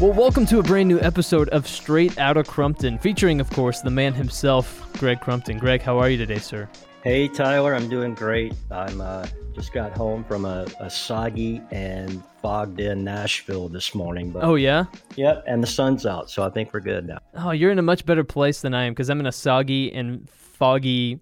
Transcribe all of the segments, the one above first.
Well, welcome to a brand new episode of Straight Outta Crumpton, featuring, of course, the man himself, Greg Crumpton. Greg, how are you today, sir? Hey, Tyler, I'm doing great. I'm uh, just got home from a, a soggy and fogged in Nashville this morning. But Oh, yeah? yep, and the sun's out, so I think we're good now. Oh, you're in a much better place than I am because I'm in a soggy and foggy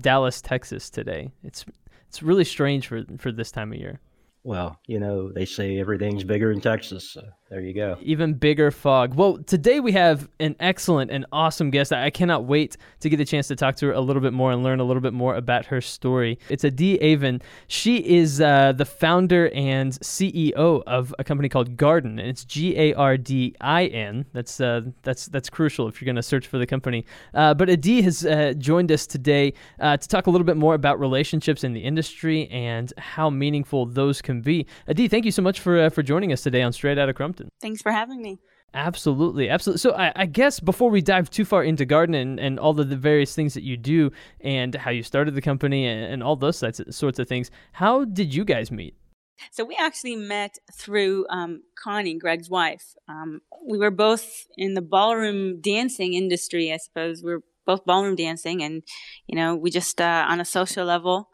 Dallas, Texas today. It's it's really strange for for this time of year. Well, you know, they say everything's bigger in Texas, so there you go. Even bigger fog. Well, today we have an excellent and awesome guest. I cannot wait to get a chance to talk to her a little bit more and learn a little bit more about her story. It's Adi Avon. She is uh, the founder and CEO of a company called Gardin, and it's G A R D I N. That's uh, that's that's crucial if you're going to search for the company. Uh, but Adi has uh, joined us today uh, to talk a little bit more about relationships in the industry and how meaningful those can be. Adi, thank you so much for uh, for joining us today on Straight Outta Crumpton. Thanks for having me. Absolutely, absolutely. So I, I guess before we dive too far into Gardin and, and all of the various things that you do and how you started the company and, and all those sorts of, sorts of things, how did you guys meet? So we actually met through um, Connie, Greg's wife. Um, we were both in the ballroom dancing industry, I suppose. We were both ballroom dancing, and you know, we just uh, on a social level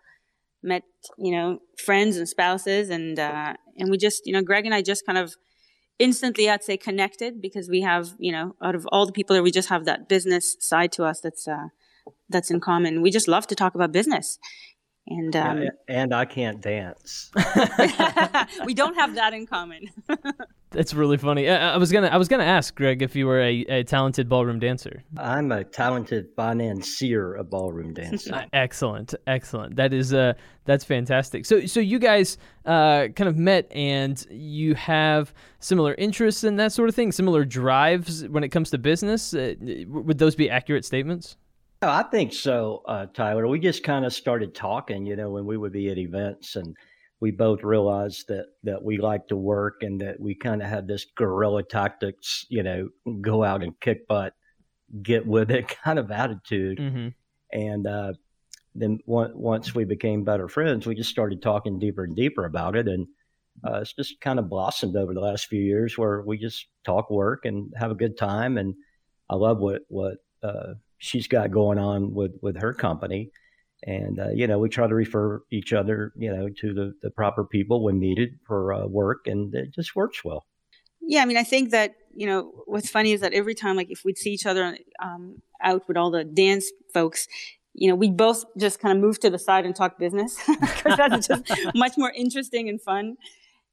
met, you know, friends and spouses, and uh, and we just, you know, Greg and I just kind of instantly, I'd say, connected because we have, you know, out of all the people there, we just have that business side to us that's uh, that's in common. We just love to talk about business. And um, Yeah, and I can't dance. we don't have that in common. That's really funny. I, I was gonna I was gonna ask Greg if you were a, a talented ballroom dancer. I'm a talented financier of ballroom dancing. Excellent, excellent. That is uh that's fantastic. So so you guys uh kind of met and you have similar interests and that sort of thing, similar drives when it comes to business. Uh, would those be accurate statements? Oh, I think so, uh, Tyler. We just kind of started talking, you know, when we would be at events, and we both realized that that we like to work and that we kind of had this guerrilla tactics, you know, go out and kick butt, get with it kind of attitude. Mm-hmm. And uh, then on- once we became better friends, we just started talking deeper and deeper about it, and uh, it's just kind of blossomed over the last few years, where we just talk work and have a good time. And I love what what uh, she's got going on with with her company, and uh, you know we try to refer each other, you know, to the the proper people when needed for uh, work, and it just works well. yeah, I mean, I think that you know what's funny is that every time, like, if we'd see each other um, out with all the dance folks, you know, we both just kind of move to the side and talk business because that's just much more interesting and fun.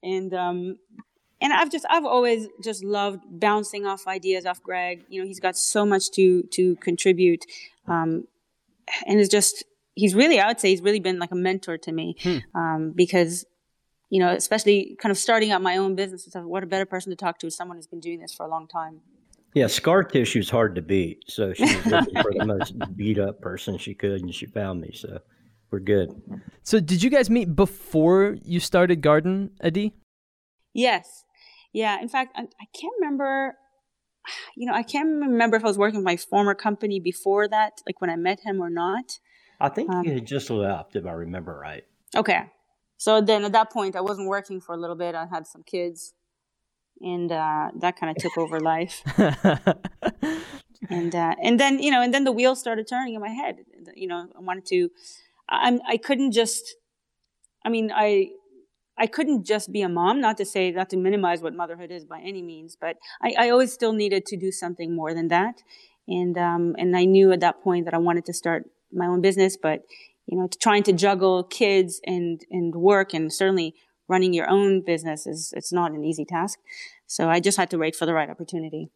And um, and I've just I've always just loved bouncing off ideas off Greg. You know, he's got so much to to contribute, um, and it's just he's really I would say he's really been like a mentor to me um, because you know especially kind of starting out my own business and stuff. What a better person to talk to is someone who's been doing this for a long time. Yeah, scar tissue is hard to beat, so she was looking for the most beat up person she could, and she found me. So we're good. So did you guys meet before you started Gardin, Adi? Yes. Yeah. In fact, I, I can't remember. You know, I can't remember if I was working with my former company before that, like when I met him or not. I think Um, you had just left, if I remember right. Okay. So then at that point, I wasn't working for a little bit. I had some kids, and uh, that kind of took over life. And uh, and then you know, and then the wheels started turning in my head. You know, I wanted to. I'm. I couldn't just. I mean, I. I couldn't just be a mom. Not to say, not to minimize what motherhood is by any means, but I, I always still needed to do something more than that. And um, and I knew at that point that I wanted to start my own business, but you know, trying to juggle kids and and work, and certainly running your own business is it's not an easy task. So I just had to wait for the right opportunity.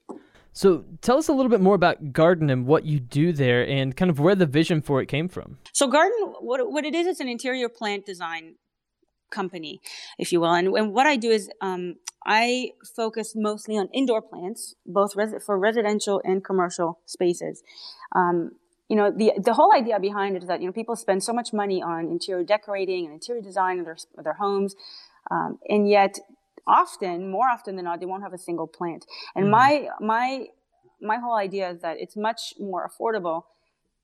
so tell us a little bit more about Gardin and what you do there and kind of where the vision for it came from. So Gardin, what what it is, it's an interior plant design company, if you will. And, and what I do is um, I focus mostly on indoor plants, both res- for residential and commercial spaces. Um, you know, the the whole idea behind it is that you know people spend so much money on interior decorating and interior design of their of their homes, um, and yet often, more often than not, they won't have a single plant. And my my my whole idea is that it's much more affordable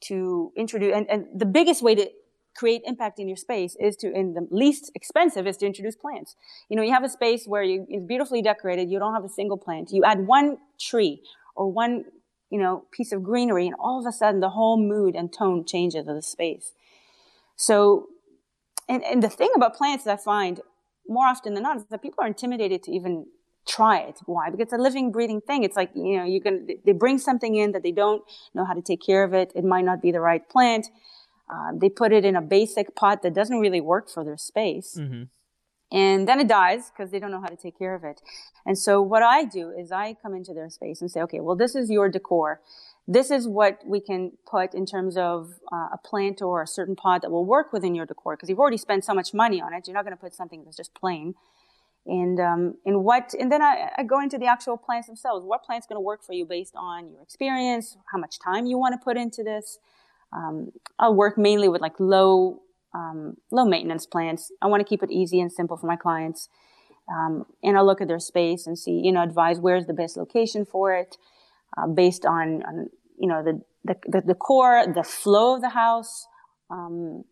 to introduce, and, and the biggest way to create impact in your space is to, in the least expensive, is to introduce plants. You know, you have a space where you, it's beautifully decorated. You don't have a single plant. You add one tree or one, you know, piece of greenery and all of a sudden the whole mood and tone changes of the space. So, and, and the thing about plants that I find more often than not is that people are intimidated to even try it. Why? Because it's a living, breathing thing. It's like, you know, you can, they bring something in that they don't know how to take care of it. It might not be the right plant. Uh, they put it in a basic pot that doesn't really work for their space. Mm-hmm. And then it dies because they don't know how to take care of it. And so what I do is I come into their space and say, okay, well, this is your decor. This is what we can put in terms of uh, a plant or a certain pot that will work within your decor because you've already spent so much money on it. You're not going to put something that's just plain and um, and what and then I, I, go into the actual plants themselves what plant's going to work for you based on your experience how much time you want to put into this um, i'll work mainly with like low um, low maintenance plants i want to keep it easy and simple for my clients um, and i'll look at their space and see you know advise where's the best location for it uh, based on, on you know the, the the, core the flow of the house um,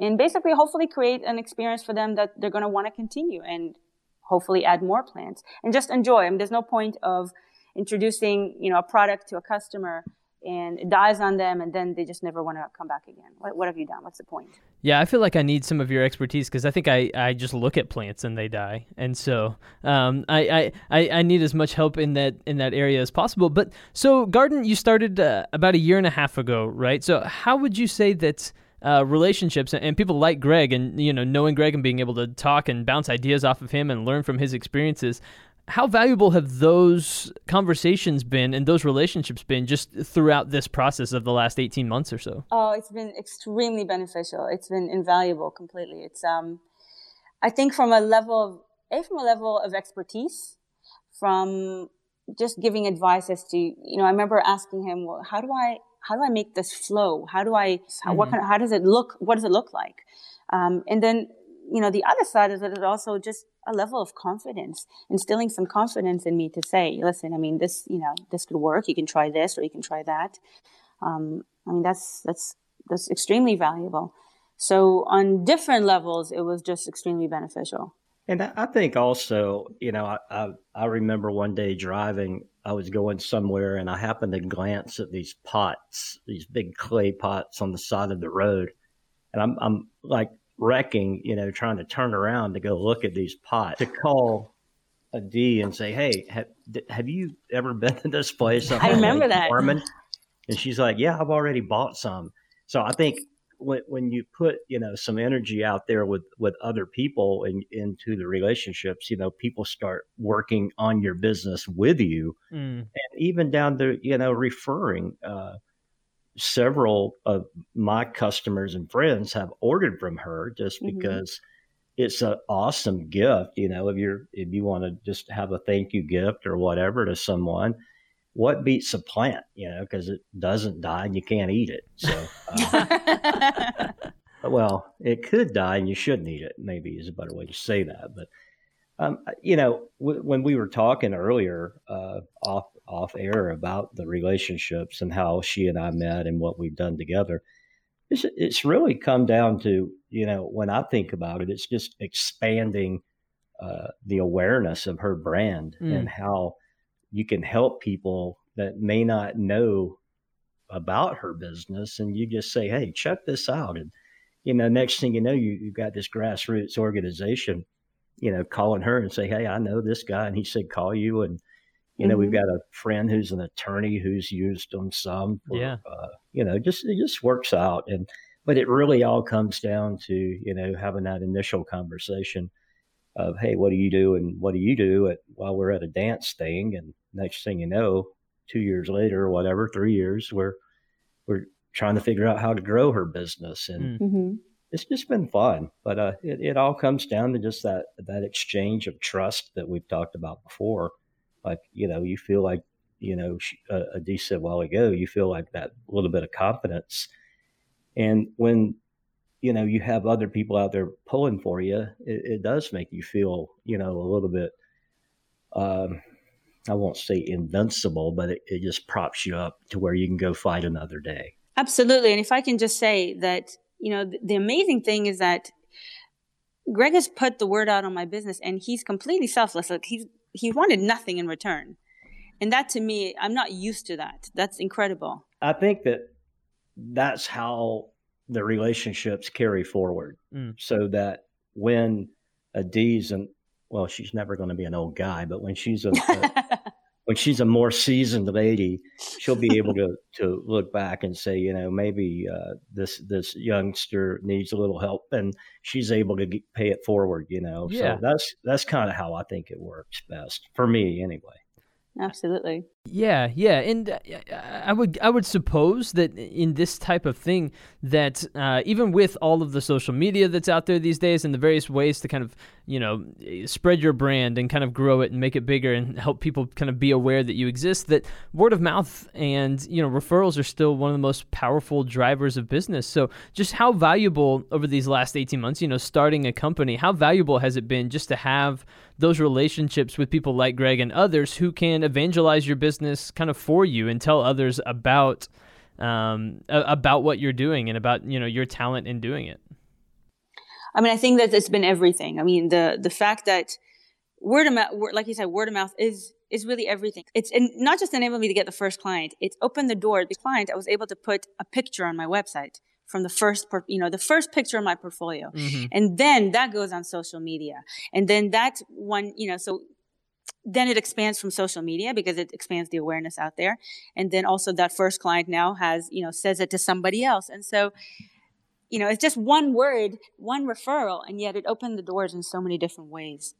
and basically hopefully create an experience for them that they're going to want to continue and hopefully add more plants and just enjoy. Mean, there's no point of introducing, you know, a product to a customer and it dies on them and then they just never want to come back again. What, what have you done? What's the point? Yeah, I feel like I need some of your expertise because I think I, I just look at plants and they die. And so um, I, I, I need as much help in that in that area as possible. But so Gardin, you started uh, about a year and a half ago, right? So how would you say that uh, relationships and people like Greg and you know knowing Greg and being able to talk and bounce ideas off of him and learn from his experiences how valuable have those conversations been and those relationships been just throughout this process of the last 18 months or so oh it's been extremely beneficial it's been invaluable completely it's um i think from a level of a from a level of expertise from just giving advice as to you know i remember asking him well how do i how do I make this flow? How do I, how, mm-hmm. what kind of, how does it look? What does it look like? Um, and then, you know, the other side of it is also just a level of confidence, instilling some confidence in me to say, listen, I mean, this, you know, this could work. You can try this or you can try that. Um, I mean, that's, that's, that's extremely valuable. So on different levels, it was just extremely beneficial. And I think also, you know, I, I, I remember one day driving I was going somewhere and I happened to glance at these pots, these big clay pots on the side of the road. And I'm, I'm like wrecking, you know, trying to turn around to go look at these pots to call Adi and say, Hey, have, have you ever been to this place? I remember that. Norman? And she's like, Yeah, I've already bought some. So I think when, when you put you know some energy out there with with other people and in, into the relationships you know people start working on your business with you mm. and even down to you know referring uh, several of my customers and friends have ordered from her just mm-hmm. because it's an awesome gift you know if you're if you want to just have a thank you gift or whatever to someone what beats a plant, you know, because it doesn't die and you can't eat it. So, uh, well, it could die and you shouldn't eat it, maybe is a better way to say that. But, um, you know, w- when we were talking earlier uh, off, off air about the relationships and how she and I met and what we've done together, it's, it's really come down to, you know, when I think about it, it's just expanding uh, the awareness of her brand mm. and how you can help people that may not know about her business and you just say hey check this out and you know next thing you know you, you've got this grassroots organization you know calling her and say hey i know this guy and he said call you and you know mm-hmm. we've got a friend who's an attorney who's used them some for, yeah uh, you know just it just works out and but it really all comes down to you know having that initial conversation of hey what do you do and what do you do at while we're at a dance thing and next thing you know, two years later or whatever, three years, we're we're trying to figure out how to grow her business, and hmm. mm-hmm. It's just been fun. But uh, it, it all comes down to just that that exchange of trust that we've talked about before. Like you know, you feel like you know, uh, Adi said a while ago, you feel like that little bit of confidence, and when you know you have other people out there pulling for you, it, it does make you feel you know a little bit. Um, I won't say invincible, but it, it just props you up to where you can go fight another day. Absolutely. And if I can just say that you know, the, the amazing thing is that Greg has put the word out on my business and he's completely selfless. Like he's, he wanted nothing in return. And that to me, I'm not used to that. That's incredible. I think that that's how the relationships carry forward mm. so that when Adi's and well, she's never going to be an old guy, but when she's a, a when she's a more seasoned lady, she'll be able to to look back and say, you know, maybe uh, this this youngster needs a little help, and she's able to get, pay it forward. You know, yeah. so that's that's kind of how I think it works best for me, anyway. Absolutely. Yeah, yeah, and uh, I would I would suppose that in this type of thing, that uh, even with all of the social media that's out there these days and the various ways to kind of you know spread your brand and kind of grow it and make it bigger and help people kind of be aware that you exist, that word of mouth and you know referrals are still one of the most powerful drivers of business. So just how valuable over these last eighteen months, you know, starting a company, how valuable has it been just to have those relationships with people like Greg and others who can evangelize your business business kind of for you and tell others about um, about what you're doing and about you know your talent in doing it. I mean, I think that it's been everything. I mean, the the fact that word of mouth, like you said, word of mouth is is really everything. It's not just enabled me to get the first client; it's opened the door. The client, I was able to put a picture on my website from the first, you know, the first picture of my portfolio, mm-hmm. and then that goes on social media, and then that one, you know, so then it expands from social media because it expands the awareness out there. And then also that first client now has you know says it to somebody else. And so you know it's just one word one referral and yet it opened the doors in so many different ways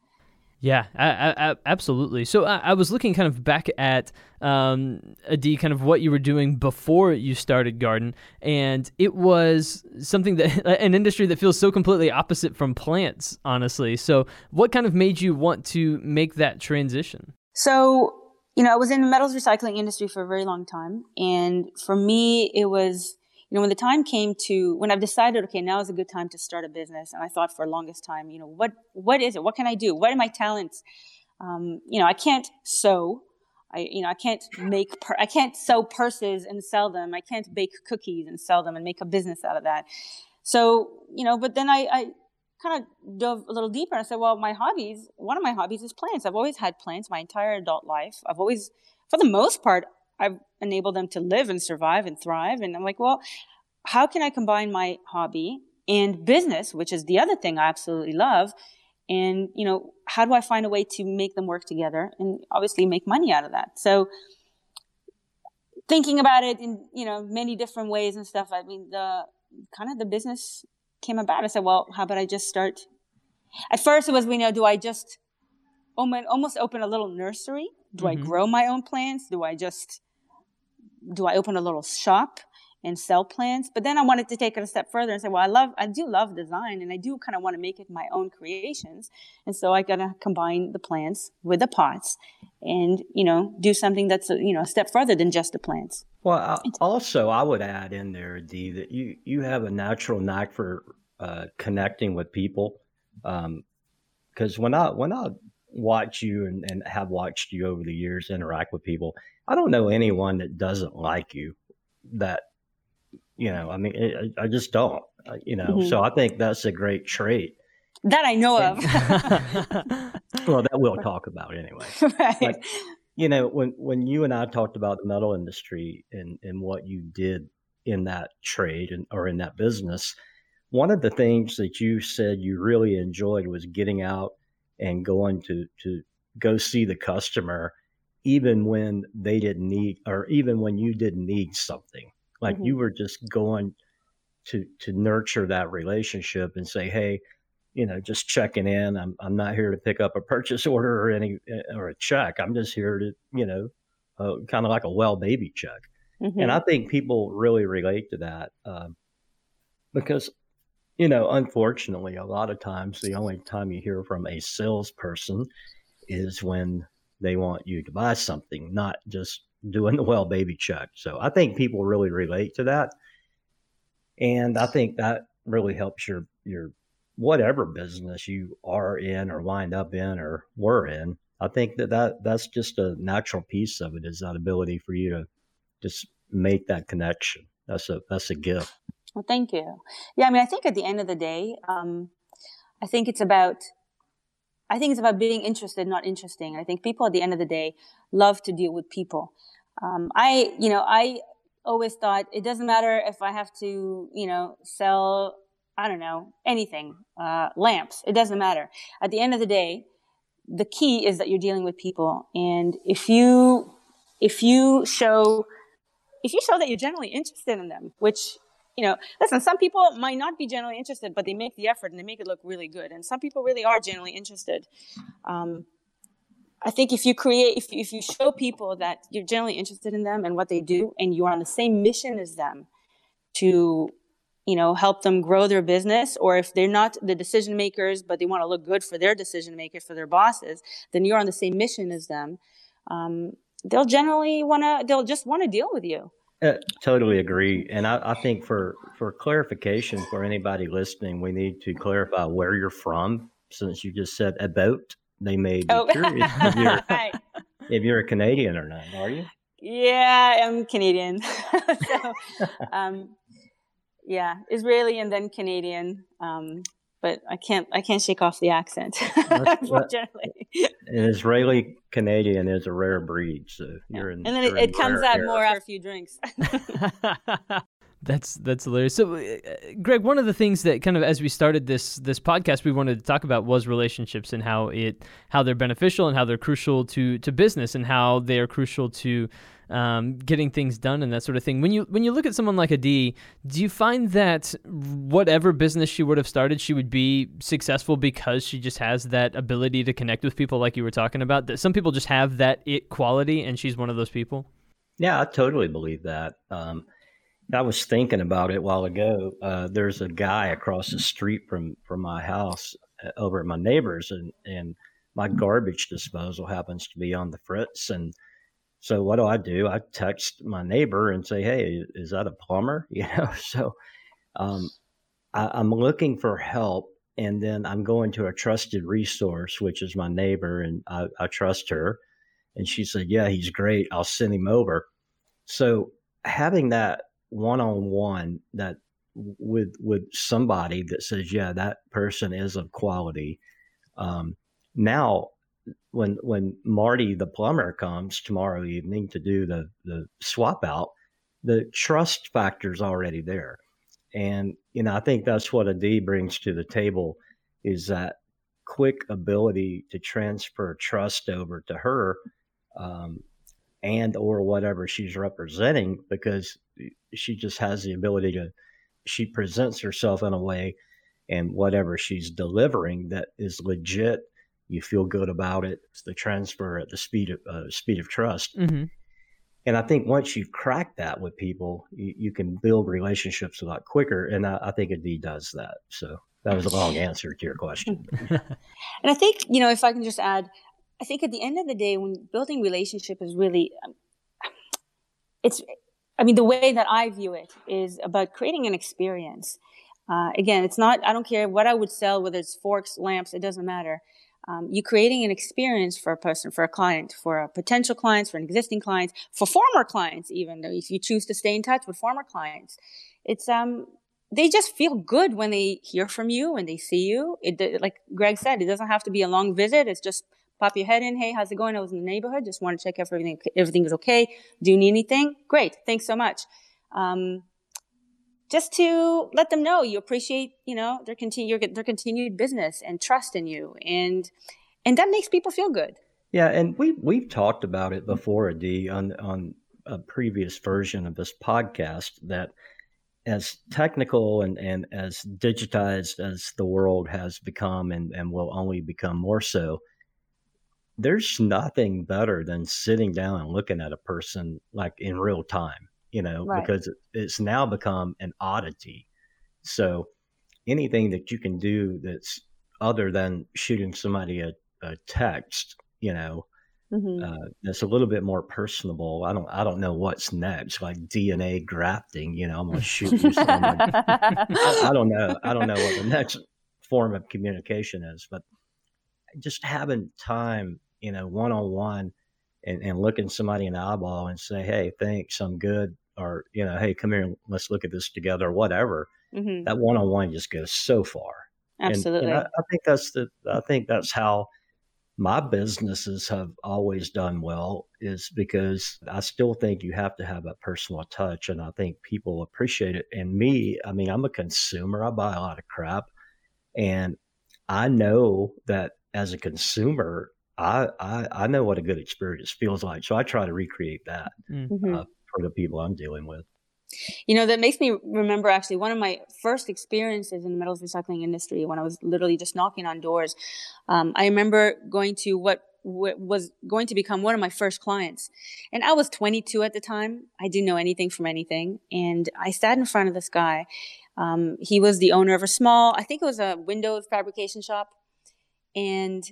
yeah, I, I, absolutely. So I, I, was looking kind of back at um, Adi, kind of what you were doing before you started Gardin, and it was something that an industry that feels so completely opposite from plants, honestly. So what kind of made you want to make that transition? So you know, I was in the metals recycling industry for a very long time, and for me, it was you know, when the time came to when I've decided, okay, now is a good time to start a business, and I thought for the longest time, you know, what what is it? What can I do? What are my talents? Um, you know, I can't sew. I you know I can't make per- I can't sew purses and sell them. I can't bake cookies and sell them and make a business out of that. So you know, but then I, I kind of dove a little deeper and I said, well, my hobbies, one of my hobbies is plants. I've always had plants my entire adult life. I've always, for the most part, I've enabled them to live and survive and thrive. And I'm like, well, how can I combine my hobby and business, which is the other thing I absolutely love? And, you know, how do I find a way to make them work together and obviously make money out of that? So thinking about it in, you know, many different ways and stuff, I mean, the kind of the business came about. I said, well, how about I just start? At first it was, you know, do I just almost open a little nursery? Do mm-hmm. I grow my own plants? Do I just do I open a little shop and sell plants? But then I wanted to take it a step further and say, well, I love, I do love design and I do kind of want to make it my own creations. And so I got to combine the plants with the pots and, you know, do something that's, a, you know, a step further than just the plants. Well, also I would add in there, Dee, that you, you have a natural knack for uh, connecting with people. Um, because when I, when I watch you and, and have watched you over the years interact with people, I don't know anyone that doesn't like you. That you know, I mean, it, I just don't. Uh, you know, mm-hmm. so I think that's a great trait. That I know of. well, that we'll talk about anyway. Right. You know, when when you and I talked about the metal industry and and what you did in that trade and or in that business, one of the things that you said you really enjoyed was getting out and going to to go see the customer even when they didn't need or even when you didn't need something like mm-hmm. you were just going to to nurture that relationship and say hey you know just checking in i'm, I'm not here to pick up a purchase order or any eh, or a check i'm just here to you know uh, kind of like a well baby check mm-hmm. and i think people really relate to that um, because you know unfortunately a lot of times the only time you hear from a salesperson is when they want you to buy something, not just doing the well baby check. So I think people really relate to that. And I think that really helps your your whatever business you are in or wind up in or were in. I think that, that that's just a natural piece of it is that ability for you to just make that connection. That's a that's a gift. Well, thank you. Yeah, I mean, I think at the end of the day, um, I think it's about, I think it's about being interested, not interesting. I think people at the end of the day love to deal with people. Um, I, you know, I always thought it doesn't matter if I have to, you know, sell, I don't know, anything, uh, lamps. It doesn't matter. At the end of the day, the key is that you're dealing with people. And if you, if you show, if you show that you're generally interested in them, which you know, listen, some people might not be generally interested, but they make the effort and they make it look really good. And some people really are generally interested. Um, I think if you create, if, if you show people that you're generally interested in them and what they do, and you are on the same mission as them to, you know, help them grow their business, or if they're not the decision makers, but they want to look good for their decision makers, for their bosses, then you're on the same mission as them. Um, they'll generally want to, they'll just want to deal with you. Uh, totally agree. And I, I, think for, for clarification for anybody listening, we need to clarify where you're from. Since you just said about, they may be oh. curious if, you're, right. if you're a Canadian or not. Are you? Yeah, I'm Canadian. so, um, yeah, Israeli and then Canadian. Um, but I can't I can't shake off the accent. unfortunately, an Israeli Canadian is a rare breed, so you're in. And then it, it comes out more after a few drinks. That's that's hilarious. So, uh, Greg, one of the things that kind of as we started this this podcast, we wanted to talk about was relationships and how it how they're beneficial and how they're crucial to to business and how they are crucial to um, getting things done and that sort of thing. When you when you look at someone like Adi, do you find that whatever business she would have started, she would be successful because she just has that ability to connect with people, like you were talking about? That some people just have that it quality, and she's one of those people. Yeah, I totally believe that. Um, I was thinking about it a while ago. Uh, there's a guy across the street from from my house uh, over at my neighbor's, and and my garbage disposal happens to be on the fritz and so what do I do? I text my neighbor and say, "Hey, is that a plumber?" You know. So um, I, am looking for help, and then I'm going to a trusted resource, which is my neighbor, and I, I trust her. And she said, "Yeah, he's great. I'll send him over." So having that one-on-one that with with somebody that says, "Yeah, that person is of quality." Um, now when when Marty the plumber comes tomorrow evening to do the the swap out, the trust factor is already there, and you know I think that's what Adi brings to the table is that quick ability to transfer trust over to her, um, and or whatever she's representing because she just has the ability to she presents herself in a way and whatever she's delivering that is legit you feel good about it. It's the transfer at the speed of uh, speed of trust. Mm-hmm. And I think once you've cracked that with people, you, you can build relationships a lot quicker. And I, I think Adi does that. So that was a long answer to your question. and I think, you know, if I can just add, I think at the end of the day, when building relationship is really, um, it's, I mean, the way that I view it is about creating an experience. Uh, again, it's not, I don't care what I would sell, whether it's forks, lamps, it doesn't matter um, you creating an experience for a person, for a client, for a potential clients, for an existing clients, for former clients, even though if you choose to stay in touch with former clients. It's um they just feel good when they hear from you and they see you. It like Greg said, it doesn't have to be a long visit. It's just pop your head in. Hey, how's it going? I was in the neighborhood. Just want to check if everything everything is okay. Do you need anything? Great. Thanks so much. Um, just to let them know you appreciate, you know, their their continued business and trust in you, and and that makes people feel good. Yeah, and we we've talked about it before, Adi, on on a previous version of this podcast that as technical and, and as digitized as the world has become and, and will only become more so, there's nothing better than sitting down and looking at a person like in real time you know, right. because it's now become an oddity. So anything that you can do that's other than shooting somebody a, a text, you know, mm-hmm. uh, that's a little bit more personable. I don't, I don't know what's next, like DNA grafting. You know, I'm gonna shoot you. I, I don't know. I don't know what the next form of communication is, but just having time, you know, one on one and, and looking somebody in the eyeball and say, Hey, thanks, I'm good or you know, hey, come here, let's look at this together, or whatever. Mm-hmm. That one on one just goes so far. Absolutely. And, and I, I, think that's the. I think that's how my businesses have always done well is because I still think you have to have a personal touch, and I think people appreciate it. And me, I mean, I'm a consumer. I buy a lot of crap, and I know that as a consumer, I, I, I know what a good experience feels like. So I try to recreate that mm-hmm. uh, for the people I'm dealing with. You know, that makes me remember actually one of my first experiences in the metals recycling industry when I was literally just knocking on doors. Um, I remember going to what, was going to become one of my first clients. And I was 22 at the time. I didn't know anything from anything. And I sat in front of this guy. Um, he was the owner of a small, I think it was a window fabrication shop. And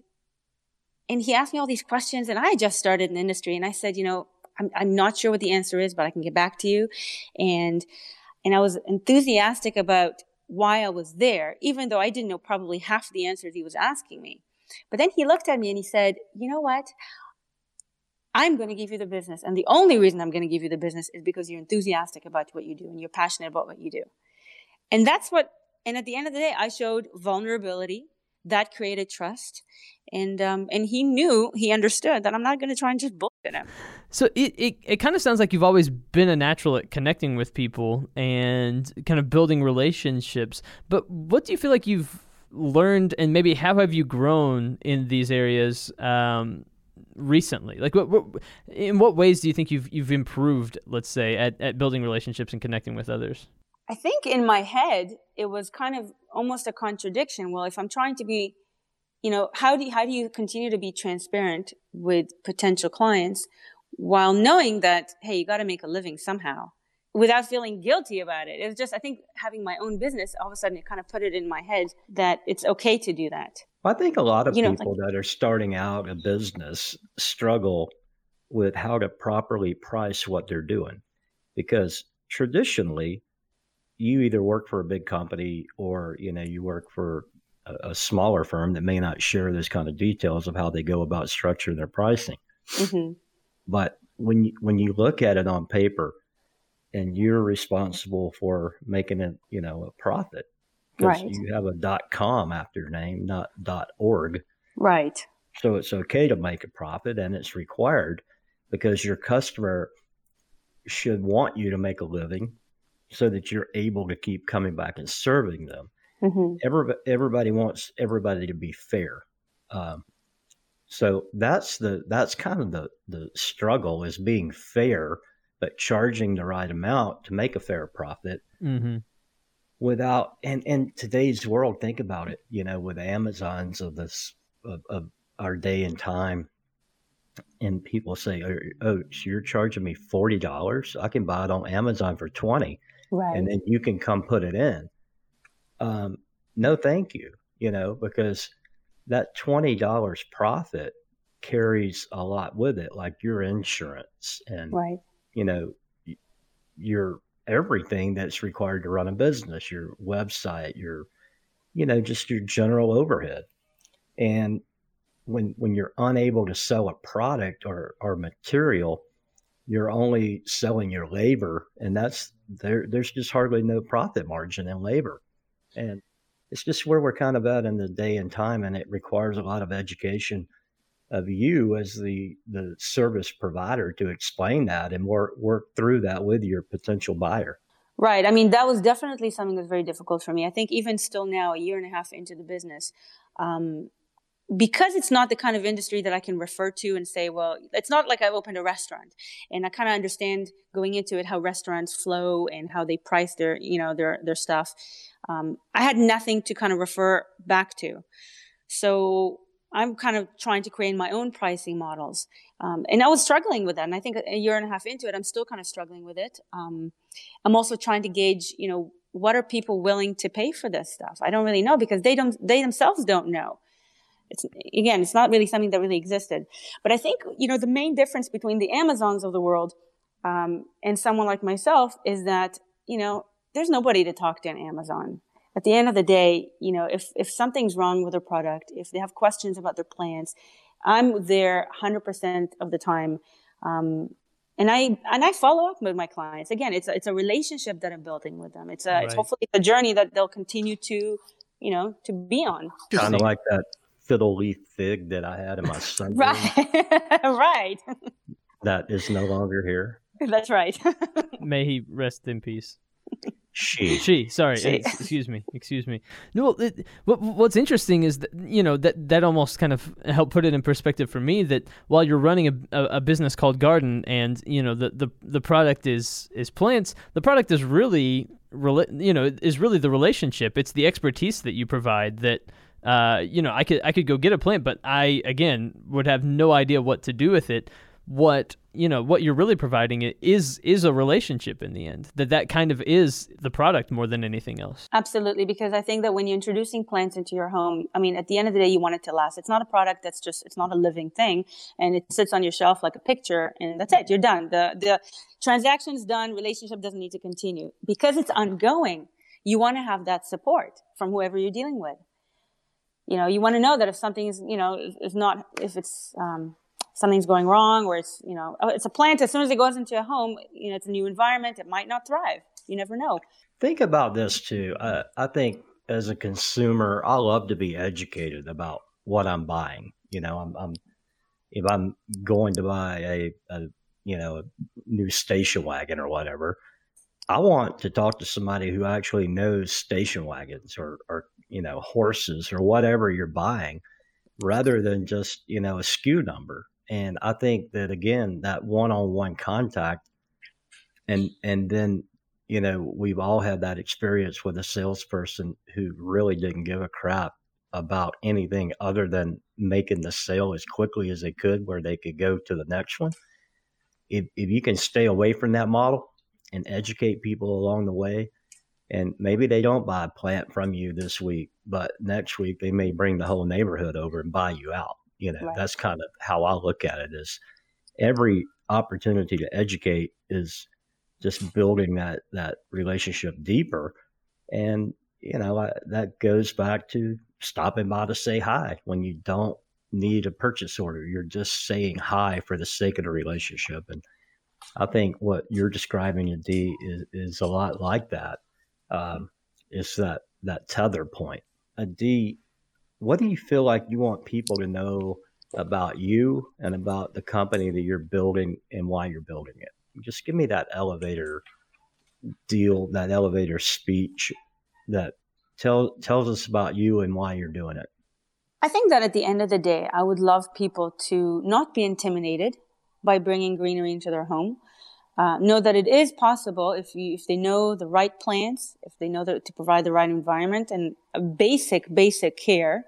and he asked me all these questions and I just started in the industry and I said, you know, I'm, I'm not sure what the answer is, but I can get back to you. And, and I was enthusiastic about why I was there, even though I didn't know probably half the answers he was asking me. But then he looked at me and he said, you know what? I'm going to give you the business. And the only reason I'm going to give you the business is because you're enthusiastic about what you do and you're passionate about what you do. And that's what, and at the end of the day, I showed vulnerability that created trust and um, and he knew he understood that I'm not going to try and just bullshit him. So it, it it kind of sounds like you've always been a natural at connecting with people and kind of building relationships. But what do you feel like you've learned, and maybe how have you grown in these areas um, recently? Like, what, what, in what ways do you think you've you've improved? Let's say at at building relationships and connecting with others. I think in my head it was kind of almost a contradiction. Well, if I'm trying to be you know, how do you, how do you continue to be transparent with potential clients while knowing that hey, you got to make a living somehow without feeling guilty about it. It was just I think having my own business all of a sudden it kind of put it in my head that it's okay to do that. I think a lot of you people know, like, that are starting out a business struggle with how to properly price what they're doing because traditionally you either work for a big company or you know you work for a, smaller firm that may not share this kind of details of how they go about structuring their pricing. Mm-hmm. But when you, when you look at it on paper, and you're responsible for making it, you know, a profit because right. you have a dot com after your name, not dot org. Right. So it's okay to make a profit, and it's required because your customer should want you to make a living so that you're able to keep coming back and serving them. Mm-hmm. Everybody, everybody wants everybody to be fair. Um, so that's the that's kind of the the struggle is being fair, but charging the right amount to make a fair profit. Mm-hmm. Without and in today's world, think about it. You know, with Amazons of this of, of our day and time, and people say, "Oh, oh you're charging me forty dollars? I can buy it on Amazon for twenty, right. and then you can come put it in." um, no, thank you, you know, because that $20 profit carries a lot with it, like your insurance and, right. you know, your everything that's required to run a business, your website, your, you know, just your general overhead. And when, when you're unable to sell a product or, or material, you're only selling your labor and that's there there's just hardly no profit margin in labor and it's just where we're kind of at in the day and time, and it requires a lot of education of you as the the service provider to explain that and work work through that with your potential buyer. Right. I mean, that was definitely something that's very difficult for me. I think even still now, a year and a half into the business, um, because it's not the kind of industry that I can refer to and say, well, it's not like I've opened a restaurant and I kind of understand going into it how restaurants flow and how they price their, you know, their their stuff. Um, I had nothing to kind of refer back to, so I'm kind of trying to create my own pricing models, um, and I was struggling with that. And I think a year and a half into it, I'm still kind of struggling with it. Um, I'm also trying to gauge, you know, what are people willing to pay for this stuff? I don't really know because they don't, they themselves don't know it's again, it's not really something that really existed. But I think you know the main difference between the Amazons of the world um, and someone like myself is that you know there's nobody to talk to on Amazon. At the end of the day, you know, if if something's wrong with their product, if they have questions about their plans, I'm there 100% of the time. Um, and I and I follow up with my clients. Again, it's a, it's a relationship that I'm building with them. It's a Right. it's hopefully a journey that they'll continue to you know to be on. Kind of like that fiddle leaf fig that I had in my sunroom Right, right. that is no longer here. That's right. May he rest in peace. She. She, sorry, She. excuse me, excuse me. No, it, what, what's interesting is that you know that that almost kind of helped put it in perspective for me. That while you're running a, a, a business called Gardin, and you know the, the the product is is plants, the product is really rela- you know is really the relationship. It's the expertise that you provide that. Uh, you know, I could I could go get a plant, but I again would have no idea what to do with it. What you know, what you're really providing it is is a relationship in the end. That that kind of is the product more than anything else. Absolutely, because I think that when you're introducing plants into your home, I mean, at the end of the day, you want it to last. It's not a product that's just, it's not a living thing, and it sits on your shelf like a picture, and that's it. You're done. The the transaction's done. Relationship doesn't need to continue because it's ongoing. You want to have that support from whoever you're dealing with. You know, you want to know that if something's, you know, if not, if it's um, something's going wrong, or it's, you know, oh, it's a plant. As soon as it goes into a home, you know, it's a new environment. It might not thrive. You never know. Think about this too. Uh, I think as a consumer, I love to be educated about what I'm buying. You know, I'm, I'm if I'm going to buy a, a you know a new station wagon or whatever, I want to talk to somebody who actually knows station wagons or or you know horses or whatever you're buying, rather than just you know a SKU number. And I think that again, that one-on-one contact, and and then you know, we've all had that experience with a salesperson who really didn't give a crap about anything other than making the sale as quickly as they could, where they could go to the next one. If, if you can stay away from that model and educate people along the way, and maybe they don't buy a plant from you this week, but next week they may bring the whole neighborhood over and buy you out. You know, Right. that's kind of how I look at it is every opportunity to educate is just building that that relationship deeper and you know I, that goes back to stopping by to say hi when you don't need a purchase order you're just saying hi for the sake of the relationship and i think what you're describing D is, is a lot like that. Um, is that that tether point. Uh, D what do you feel like you want people to know about you and about the company that you're building and why you're building it? Just give me that elevator deal, that elevator speech that tell, tells us about you and why you're doing it. I think that at the end of the day, I would love people to not be intimidated by bringing greenery into their home. Uh, know that it is possible if you if they know the right plants, if they know that to provide the right environment and basic basic care,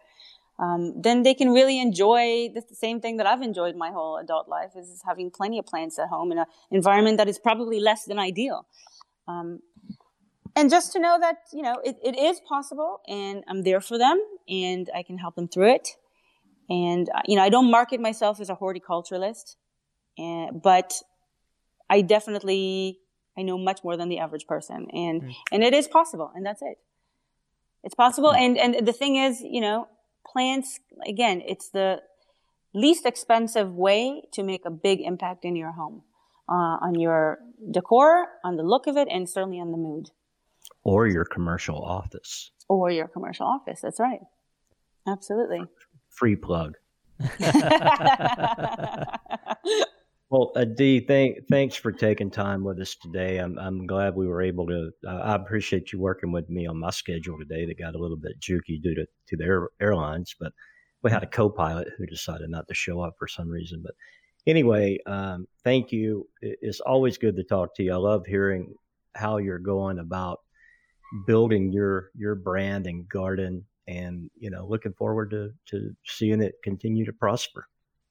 um, then they can really enjoy the, the same thing that I've enjoyed my whole adult life is having plenty of plants at home in an environment that is probably less than ideal. Um, and just to know that you know it, it is possible and i'm there for them and i can help them through it and uh, you know i don't market myself as a horticulturalist and, but i definitely i know much more than the average person and Mm. and it is possible and that's it it's possible and and the thing is you know plants again it's the least expensive way to make a big impact in your home uh, on your decor on the look of it and certainly on the mood Or your commercial office. or your commercial office. That's right. Absolutely. Free plug. Well, uh, Dee, thank, thanks for taking time with us today. I'm, I'm glad we were able to. Uh, I appreciate you working with me on my schedule today. That got a little bit jukey due to, to the air, airlines, but we had a co pilot who decided not to show up for some reason. But anyway, um, thank you. It's always good to talk to you. I love hearing how you're going about building your your brand and Gardin and you know looking forward to to seeing it continue to prosper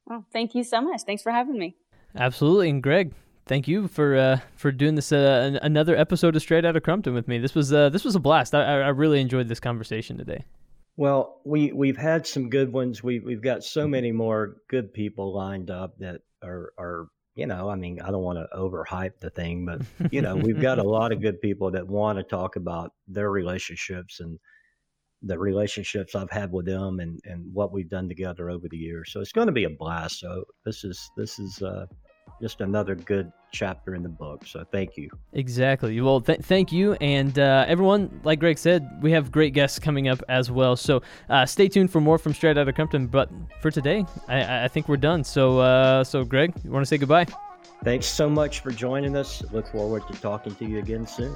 oh, thank you so much. Thanks for having me. Absolutely, and Greg, thank you for uh, for doing this uh, an- another episode of Straight Out of Crumpton with me. This was uh, this was a blast. I, I I really enjoyed this conversation today. well we we've had some good ones we we've got so many more good people lined up that are are you know i mean i don't want to overhype the thing but you know we've got a lot of good people that want to talk about their relationships and the relationships I've had with them and, and what we've done together over the years. So it's going to be a blast. So this is this is uh, just another good chapter in the book. So thank you. Exactly. Well, th- thank you. And uh, everyone, like Greg said, we have great guests coming up as well. So uh, stay tuned for more from Straight Outta Crumpton. But for today, I, I think we're done. So, uh, so Greg, you want to say goodbye? Thanks so much for joining us. Look forward to talking to you again soon.